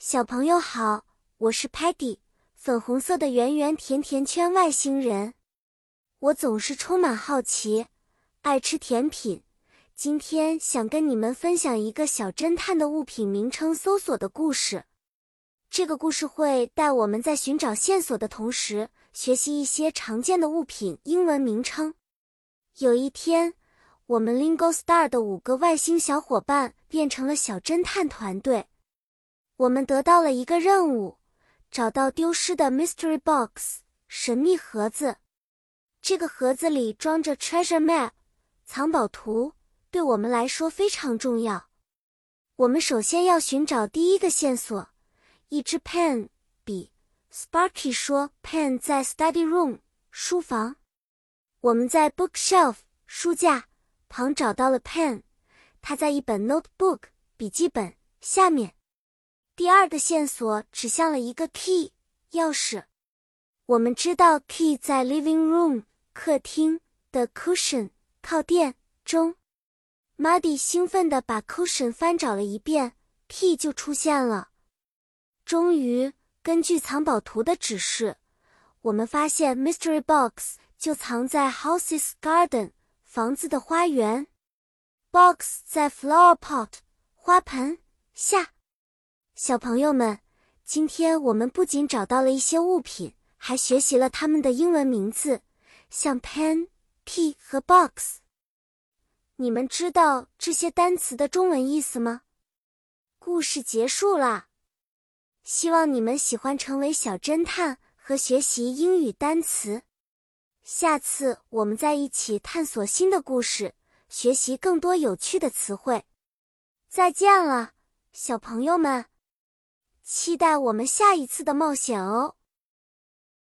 小朋友好，我是 Patty，粉红色的圆圆甜甜圈外星人。我总是充满好奇，爱吃甜品。今天想跟你们分享一个小侦探的物品名称搜索的故事。这个故事会带我们在寻找线索的同时，学习一些常见的物品英文名称。有一天，我们 Lingo Star 的五个外星小伙伴变成了小侦探团队。我们得到了一个任务，找到丢失的 Mystery Box 神秘盒子。这个盒子里装着 treasure map 藏宝图，对我们来说非常重要。我们首先要寻找第一个线索，一支 pen 笔。Sparky 说，pen 在 study room 书房。我们在 bookshelf 书架旁找到了 pen，它在一本 notebook 笔记本下面。第二个线索指向了一个 key 钥匙。我们知道 key 在 living room。客厅的 cushion 靠垫中，Muddy 兴奋地把 cushion 翻找了一遍，key 就出现了。终于，根据藏宝图的指示，我们发现 mystery box 就藏在 house's garden 房子的花园，box 在 flower pot 花盆下。小朋友们，今天我们不仅找到了一些物品，还学习了它们的英文名字。像 pen、key 和 box，你们知道这些单词的中文意思吗？故事结束啦，希望你们喜欢成为小侦探和学习英语单词。下次我们再一起探索新的故事，学习更多有趣的词汇。再见了，小朋友们，期待我们下一次的冒险哦。